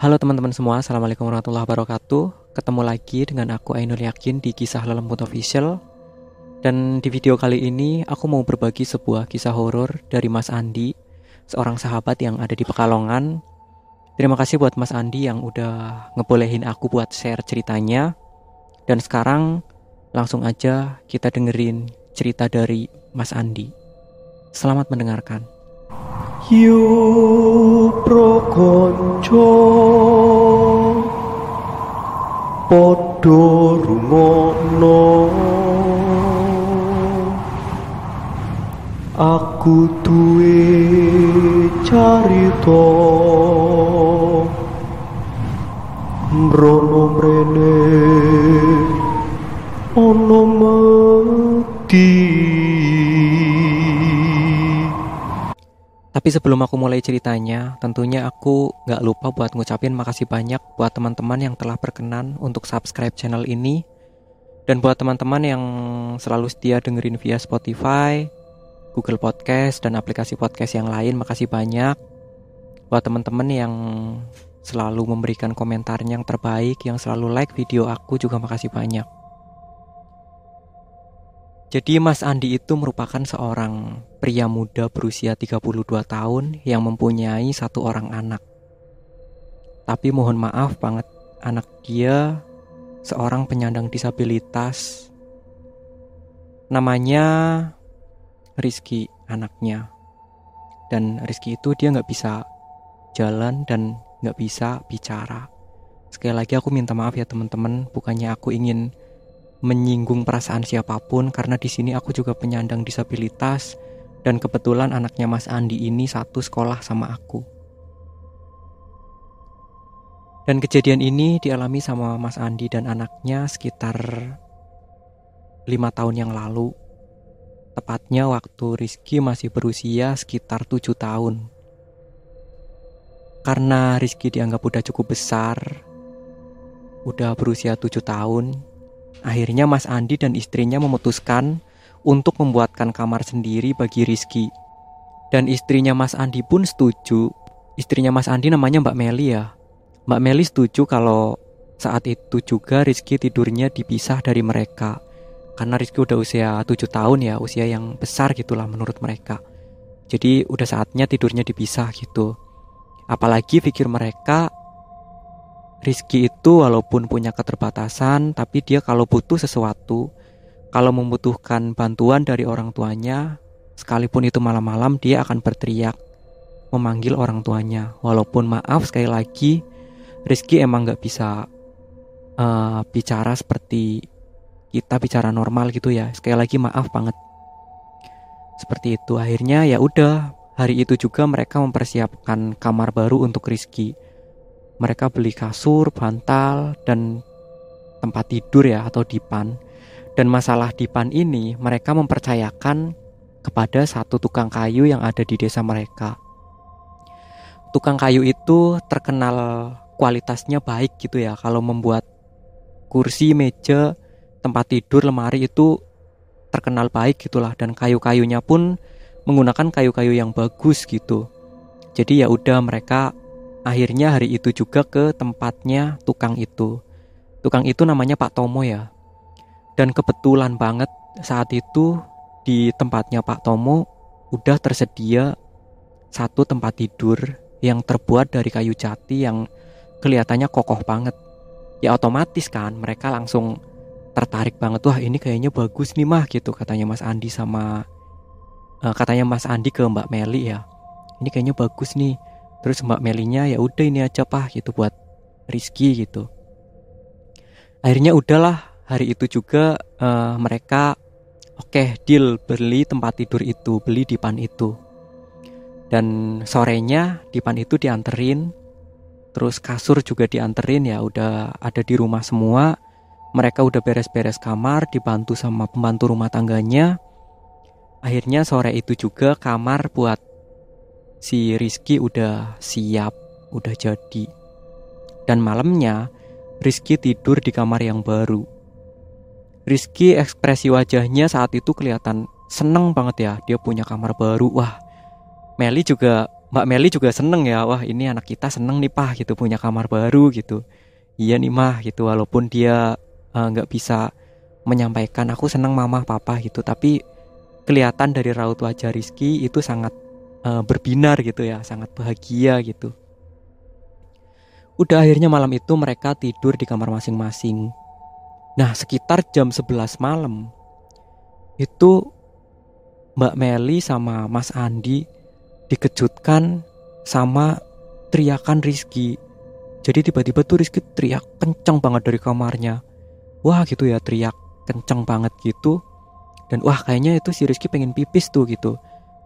Halo teman-teman semua, Assalamualaikum warahmatullahi wabarakatuh. Ketemu lagi dengan aku Ainul Yakin di Kisah Lelembut Official. Dan di video kali ini aku mau berbagi sebuah kisah horor dari Mas Andi Seorang sahabat yang ada di Pekalongan. Terima kasih buat Mas Andi yang udah ngebolehin aku buat share ceritanya. Dan sekarang langsung aja kita dengerin cerita dari Mas Andi. Selamat mendengarkan Yu prokonco podo rumono. Aku duwe carita. Mrono mrene. Ono mrene Sebelum aku mulai ceritanya, tentunya aku gak lupa buat ngucapin makasih banyak buat teman-teman yang telah berkenan untuk subscribe channel ini. Dan buat teman-teman yang selalu setia dengerin via Spotify, Google Podcast, dan aplikasi podcast yang lain, makasih banyak. Buat teman-teman yang selalu memberikan komentarnya yang terbaik, yang selalu like video aku juga makasih banyak. Jadi Mas Andi itu merupakan seorang pria muda berusia 32 tahun yang mempunyai satu orang anak. Tapi mohon maaf banget, anak dia seorang penyandang disabilitas. Namanya Rizky anaknya. Dan Rizky itu dia nggak bisa jalan dan nggak bisa bicara. Sekali lagi aku minta maaf ya teman-teman, bukannya aku ingin menyinggung perasaan siapa pun karena di sini aku juga penyandang disabilitas dan kebetulan anaknya Mas Andi ini satu sekolah sama aku. Dan kejadian ini dialami sama Mas Andi dan anaknya sekitar lima tahun yang lalu. Tepatnya waktu Rizky masih berusia sekitar tujuh tahun. Karena Rizky dianggap udah cukup besar, udah berusia tujuh tahun, Akhirnya Mas Andi dan istrinya memutuskan untuk membuatkan kamar sendiri bagi Rizky. Dan istrinya Mas Andi pun setuju. Istrinya Mas Andi namanya Mbak Meli ya. Mbak Meli setuju kalau saat itu juga Rizky tidurnya dipisah dari mereka. Karena Rizky udah usia 7 tahun ya, usia yang besar gitulah menurut mereka. Jadi udah saatnya tidurnya dipisah gitu. Apalagi pikir mereka Rizky itu walaupun punya keterbatasan, tapi dia kalau butuh sesuatu, kalau membutuhkan bantuan dari orang tuanya, sekalipun itu malam-malam, dia akan berteriak, memanggil orang tuanya. Walaupun maaf sekali lagi, Rizky emang gak bisa uh, bicara seperti kita bicara normal gitu ya. Sekali lagi maaf banget. Seperti itu. Akhirnya ya udah, hari itu juga mereka mempersiapkan kamar baru untuk Rizky mereka beli kasur, bantal, dan tempat tidur ya atau dipan. Dan masalah dipan ini mereka mempercayakan kepada satu tukang kayu yang ada di desa mereka. Tukang kayu itu terkenal kualitasnya baik gitu ya kalau membuat kursi, meja, tempat tidur, lemari itu terkenal baik gitulah dan kayu-kayunya pun menggunakan kayu-kayu yang bagus gitu. Jadi ya udah mereka Akhirnya hari itu juga ke tempatnya tukang itu. Tukang itu namanya Pak Tomo ya. Dan kebetulan banget saat itu di tempatnya Pak Tomo udah tersedia satu tempat tidur yang terbuat dari kayu jati yang kelihatannya kokoh banget. Ya otomatis kan mereka langsung tertarik banget wah ini kayaknya bagus nih mah gitu katanya Mas Andi sama uh, katanya Mas Andi ke Mbak Meli ya. Ini kayaknya bagus nih terus mbak Melinya ya udah ini aja pah gitu buat Rizky gitu. Akhirnya udahlah hari itu juga uh, mereka oke okay, deal beli tempat tidur itu beli dipan itu. Dan sorenya dipan itu dianterin terus kasur juga dianterin ya udah ada di rumah semua. Mereka udah beres-beres kamar dibantu sama pembantu rumah tangganya. Akhirnya sore itu juga kamar buat si Rizky udah siap, udah jadi. Dan malamnya, Rizky tidur di kamar yang baru. Rizky ekspresi wajahnya saat itu kelihatan seneng banget ya, dia punya kamar baru. Wah, Meli juga Mbak Meli juga seneng ya wah ini anak kita seneng nih pah gitu punya kamar baru gitu iya nih mah gitu walaupun dia eh, nggak uh, bisa menyampaikan aku seneng mama papa gitu tapi kelihatan dari raut wajah Rizky itu sangat uh, berbinar gitu ya sangat bahagia gitu udah akhirnya malam itu mereka tidur di kamar masing-masing nah sekitar jam 11 malam itu Mbak Meli sama Mas Andi dikejutkan sama teriakan Rizky jadi tiba-tiba tuh Rizky teriak kenceng banget dari kamarnya. Wah gitu ya teriak kenceng banget gitu. Dan wah kayaknya itu si Rizky pengen pipis tuh gitu.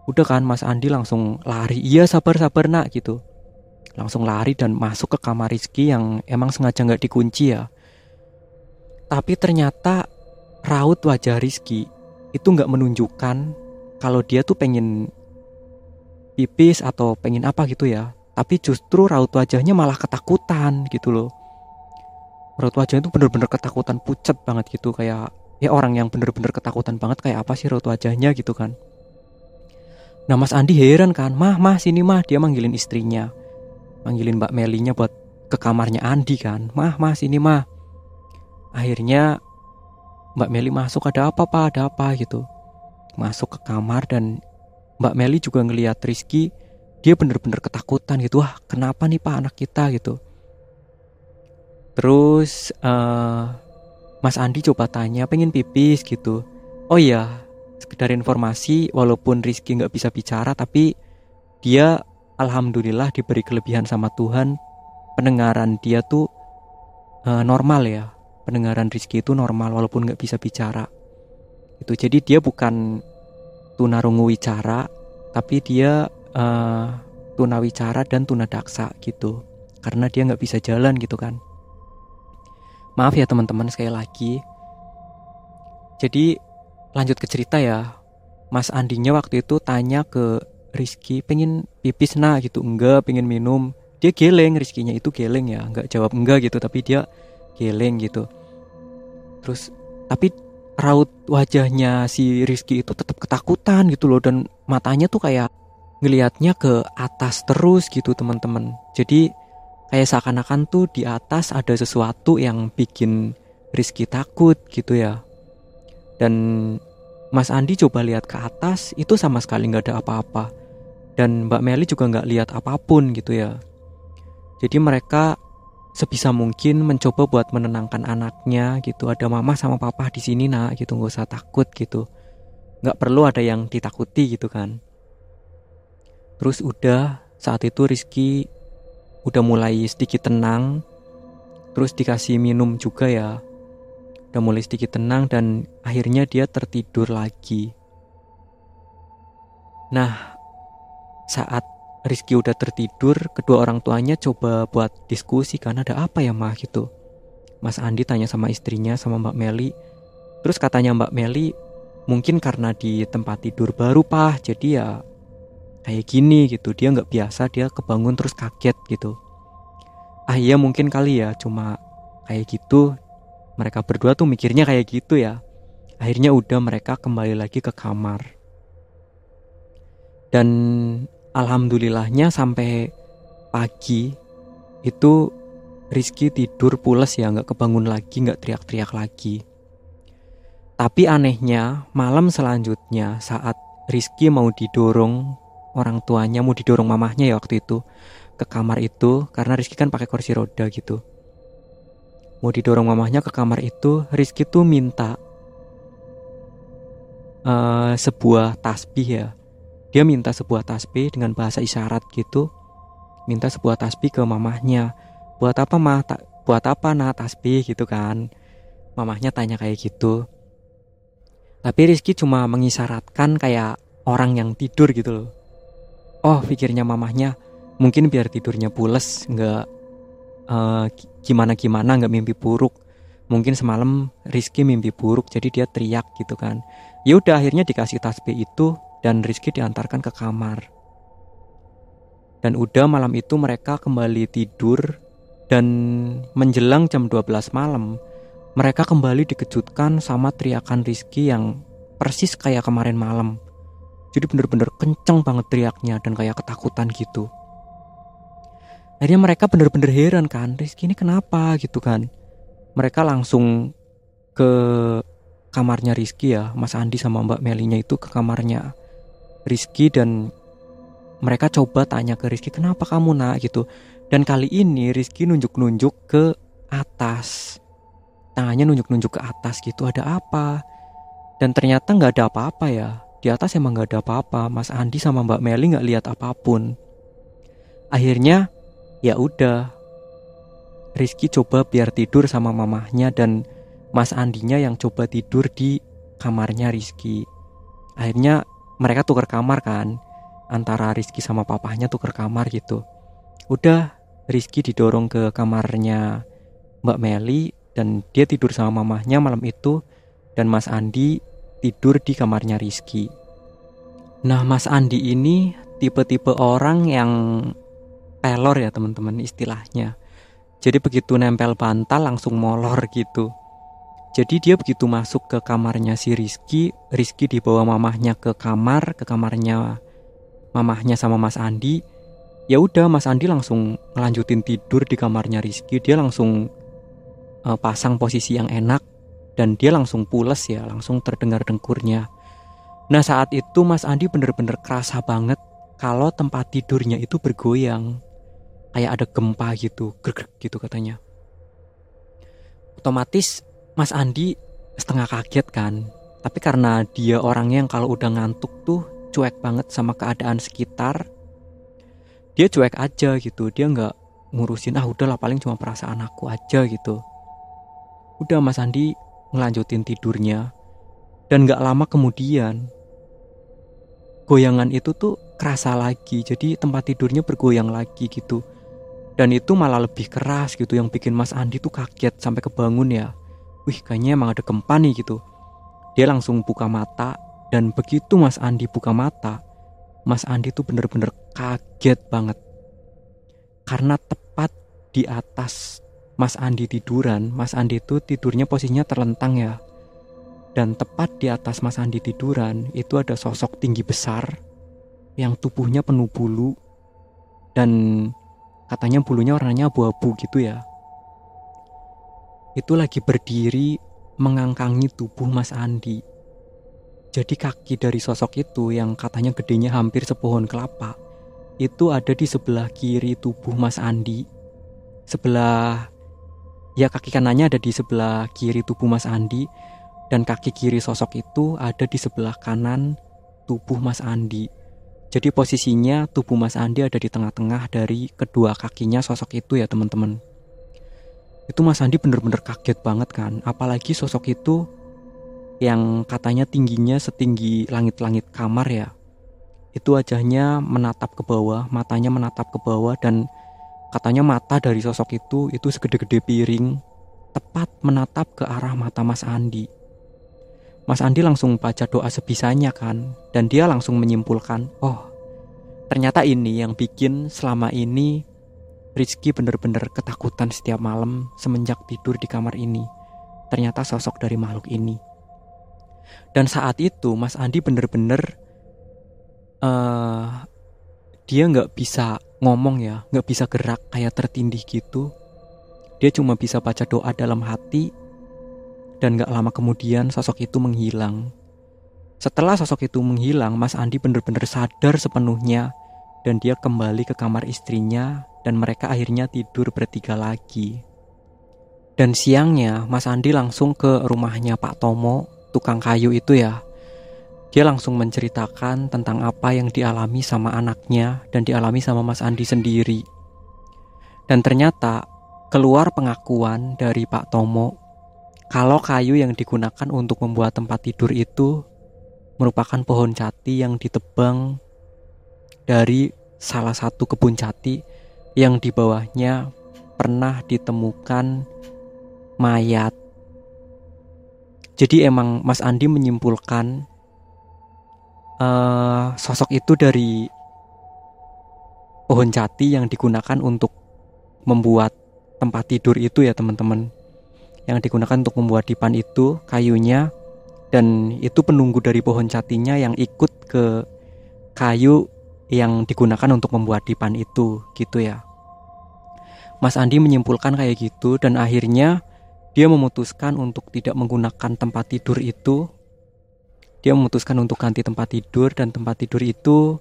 Udah kan Mas Andi langsung lari. Iya sabar-sabar nak gitu. Langsung lari dan masuk ke kamar Rizky yang emang sengaja nggak dikunci ya. Tapi ternyata raut wajah Rizky itu nggak menunjukkan kalau dia tuh pengen pipis atau pengen apa gitu ya tapi justru raut wajahnya malah ketakutan gitu loh raut wajahnya itu bener-bener ketakutan pucat banget gitu kayak ya orang yang bener-bener ketakutan banget kayak apa sih raut wajahnya gitu kan nah Mas Andi heran kan mah mah sini mah. Dia manggilin istrinya. Manggilin Mbak Melinya buat ke kamarnya Andi kan. Mah mah sini mah. Akhirnya Mbak Meli masuk ada apa pak? Ada apa? gitu. Masuk ke kamar dan Mbak Meli juga ngeliat Rizky dia bener-bener ketakutan gitu. Wah kenapa nih pak anak kita? gitu. Terus uh, Mas Andi coba tanya pengen pipis? gitu. Oh iya sekedar informasi walaupun Rizky nggak bisa bicara tapi dia alhamdulillah diberi kelebihan sama Tuhan. Pendengaran dia tuh uh, normal ya. Pendengaran Rizky itu normal walaupun nggak bisa bicara. Itu jadi dia bukan tunarungu wicara tapi dia uh, tunawicara dan tunadaksa gitu. Karena dia nggak bisa jalan gitu kan. Maaf ya teman-teman sekali lagi. Jadi lanjut ke cerita ya. Mas Andinya waktu itu tanya ke Rizky pengen pipis nah gitu. Enggak pengen minum. Dia geleng Rizkynya itu geleng ya. Nggak jawab enggak gitu. Tapi dia geleng gitu. Terus tapi raut wajahnya si Rizky itu tetap ketakutan gitu loh. Dan matanya tuh kayak ngelihatnya ke atas terus gitu teman-teman. Jadi kayak seakan-akan tuh di atas ada sesuatu yang bikin Rizky takut gitu ya. Dan Mas Andi coba lihat ke atas itu sama sekali nggak ada apa-apa. Dan Mbak Meli juga nggak lihat apa pun gitu ya. Jadi mereka sebisa mungkin mencoba buat menenangkan anaknya gitu. Ada mama sama papa di sini nak gitu nggak usah takut gitu. Nggak perlu ada yang ditakuti gitu kan. Terus udah saat itu Rizky udah mulai sedikit tenang Terus dikasih minum juga ya Udah mulai sedikit tenang dan akhirnya dia tertidur lagi. Nah saat Rizky udah tertidur Kedua orang tuanya coba buat diskusi kan ada apa ya mah gitu. Mas Andi tanya sama istrinya sama Mbak Meli. Terus katanya Mbak Meli Mungkin karena di tempat tidur baru pah Jadi ya kayak gini gitu. Dia nggak biasa dia kebangun terus kaget gitu. Ah iya mungkin kali ya cuma kayak gitu mereka berdua tuh mikirnya kayak gitu ya. Akhirnya udah mereka kembali lagi ke kamar. Dan alhamdulillahnya sampai pagi itu Rizky tidur pules ya nggak kebangun lagi nggak teriak-teriak lagi. Tapi anehnya malam selanjutnya saat Rizky mau didorong orang tuanya mau didorong mamahnya ya waktu itu ke kamar itu karena Rizky kan pakai kursi roda gitu. Mau didorong mamahnya ke kamar itu, Rizky tuh minta uh, sebuah tasbih ya. Dia minta sebuah tasbih dengan bahasa isyarat gitu. Minta sebuah tasbih ke mamahnya. Buat apa mah? Ta buat apa nah tasbih gitu kan? Mamahnya tanya kayak gitu. Tapi Rizky cuma mengisyaratkan kayak orang yang tidur gitu loh oh pikirnya mamahnya mungkin biar tidurnya pules nggak uh, gimana gimana nggak mimpi buruk. Mungkin semalam Rizky mimpi buruk jadi dia teriak gitu kan. Ya udah akhirnya dikasih tasbih itu dan Rizky diantarkan ke kamar. Dan udah malam itu mereka kembali tidur dan menjelang jam 12 malam mereka kembali dikejutkan sama teriakan Rizky yang persis kayak kemarin malam. Jadi bener-bener kenceng banget teriaknya dan kayak ketakutan gitu. Akhirnya mereka bener-bener heran kan, Rizky ini kenapa gitu kan. Mereka langsung ke kamarnya Rizky ya, Mas Andi sama Mbak Melinya itu ke kamarnya Rizky dan mereka coba tanya ke Rizky kenapa kamu nak gitu. Dan kali ini Rizky nunjuk-nunjuk ke atas. Tangannya nunjuk-nunjuk ke atas gitu, ada apa? Dan ternyata nggak ada apa-apa ya. Di atas emang nggak ada apa-apa. Mas Andi sama Mbak Meli nggak lihat apa pun. Akhirnya ya udah Rizky coba biar tidur sama mamahnya dan Mas Andinya yang coba tidur di kamarnya Rizky. Akhirnya mereka tuker kamar kan antara Rizky sama papahnya tuker kamar gitu. Udah Rizky didorong ke kamarnya Mbak Meli dan dia tidur sama mamahnya malam itu dan Mas Andi tidur di kamarnya Rizky. Nah Mas Andi ini tipe-tipe orang yang pelor ya teman-teman istilahnya. Jadi begitu nempel bantal langsung molor gitu. Jadi dia begitu masuk ke kamarnya si Rizky, Rizky dibawa mamahnya ke kamar, ke kamarnya mamahnya sama Mas Andi. Ya udah Mas Andi langsung ngelanjutin tidur di kamarnya Rizky, dia langsung uh, pasang posisi yang enak dan dia langsung pules ya, langsung terdengar dengkurnya. Nah saat itu Mas Andi bener-bener kerasa banget kalau tempat tidurnya itu bergoyang kayak ada gempa gitu grek gitu katanya. Otomatis Mas Andi setengah kaget kan. Tapi karena dia orangnya yang kalau udah ngantuk tuh cuek banget sama keadaan sekitar dia cuek aja gitu. Dia nggak ngurusin ah udahlah paling cuma perasaan aku aja gitu. Udah Mas Andi ngelanjutin tidurnya. Dan nggak lama kemudian goyangan itu tuh kerasa lagi. Jadi tempat tidurnya bergoyang lagi gitu dan itu malah lebih keras gitu yang bikin Mas Andi tuh kaget sampai kebangun ya. Wih kayaknya emang ada gempa nih gitu. Dia langsung buka mata dan begitu Mas Andi buka mata, Mas Andi tuh bener-bener kaget banget. Karena tepat di atas Mas Andi tiduran, Mas Andi tuh tidurnya posisinya terlentang ya. Dan tepat di atas Mas Andi tiduran itu ada sosok tinggi besar yang tubuhnya penuh bulu dan katanya bulunya warnanya abu-abu gitu ya. Itu lagi berdiri mengangkangi tubuh Mas Andi. Jadi kaki dari sosok itu yang katanya gedenya hampir sepohon kelapa itu ada di sebelah kiri tubuh Mas Andi. Sebelah ya kaki kanannya ada di sebelah kiri tubuh Mas Andi dan kaki kiri sosok itu ada di sebelah kanan tubuh Mas Andi jadi posisinya tubuh Mas Andi ada di tengah-tengah dari kedua kakinya sosok itu ya teman-teman. Itu Mas Andi bener-bener kaget banget kan. Apalagi sosok itu yang katanya tingginya setinggi langit-langit kamar ya. Itu wajahnya menatap ke bawah, matanya menatap ke bawah dan katanya mata dari sosok itu itu segede-gede piring tepat menatap ke arah mata Mas Andi. Mas Andi langsung baca doa sebisanya kan dan dia langsung menyimpulkan oh ternyata ini yang bikin selama ini Rizky bener-bener ketakutan setiap malam semenjak tidur di kamar ini. Ternyata sosok dari makhluk ini. Dan saat itu Mas Andi bener-bener uh, dia nggak bisa ngomong ya nggak bisa gerak kayak tertindih gitu. Dia cuma bisa baca doa dalam hati dan gak lama kemudian sosok itu menghilang. Setelah sosok itu menghilang, Mas Andi benar-benar sadar sepenuhnya dan dia kembali ke kamar istrinya dan mereka akhirnya tidur bertiga lagi. Dan siangnya Mas Andi langsung ke rumahnya Pak Tomo, tukang kayu itu ya. Dia langsung menceritakan tentang apa yang dialami sama anaknya dan dialami sama Mas Andi sendiri. Dan ternyata keluar pengakuan dari Pak Tomo kalau kayu yang digunakan untuk membuat tempat tidur itu merupakan pohon jati yang ditebang dari salah satu kebun jati yang di bawahnya pernah ditemukan mayat. Jadi emang Mas Andi menyimpulkan uh, sosok itu dari pohon jati yang digunakan untuk membuat tempat tidur itu ya teman-teman yang digunakan untuk membuat dipan itu kayunya dan itu penunggu dari pohon catinya yang ikut ke kayu yang digunakan untuk membuat dipan itu gitu ya. Mas Andi menyimpulkan kayak gitu dan akhirnya dia memutuskan untuk tidak menggunakan tempat tidur itu. Dia memutuskan untuk ganti tempat tidur dan tempat tidur itu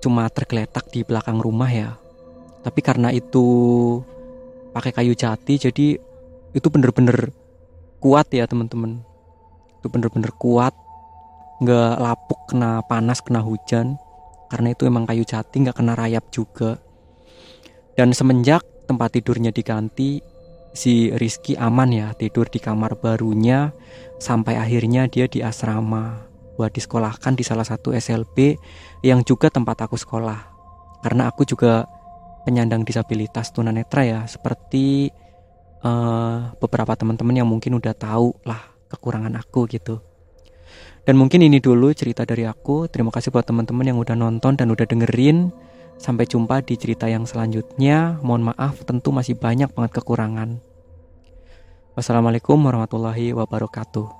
cuma tergeletak di belakang rumah ya. Tapi karena itu pakai kayu jati jadi itu bener-bener kuat ya teman-teman. Itu bener-bener kuat. Nggak lapuk kena panas kena hujan. Karena itu emang kayu jati nggak kena rayap juga. Dan semenjak tempat tidurnya diganti si Rizky aman ya tidur di kamar barunya. Sampai akhirnya dia di asrama. Buat disekolahkan di salah satu SLB yang juga tempat aku sekolah. Karena aku juga penyandang disabilitas tunanetra ya. Seperti uh, beberapa teman-teman yang mungkin udah tahu lah kekurangan aku gitu dan mungkin ini dulu cerita dari aku. Terima kasih buat teman-teman yang udah nonton dan udah dengerin. Sampai jumpa di cerita yang selanjutnya. Mohon maaf, tentu masih banyak banget kekurangan. Wassalamualaikum warahmatullahi wabarakatuh.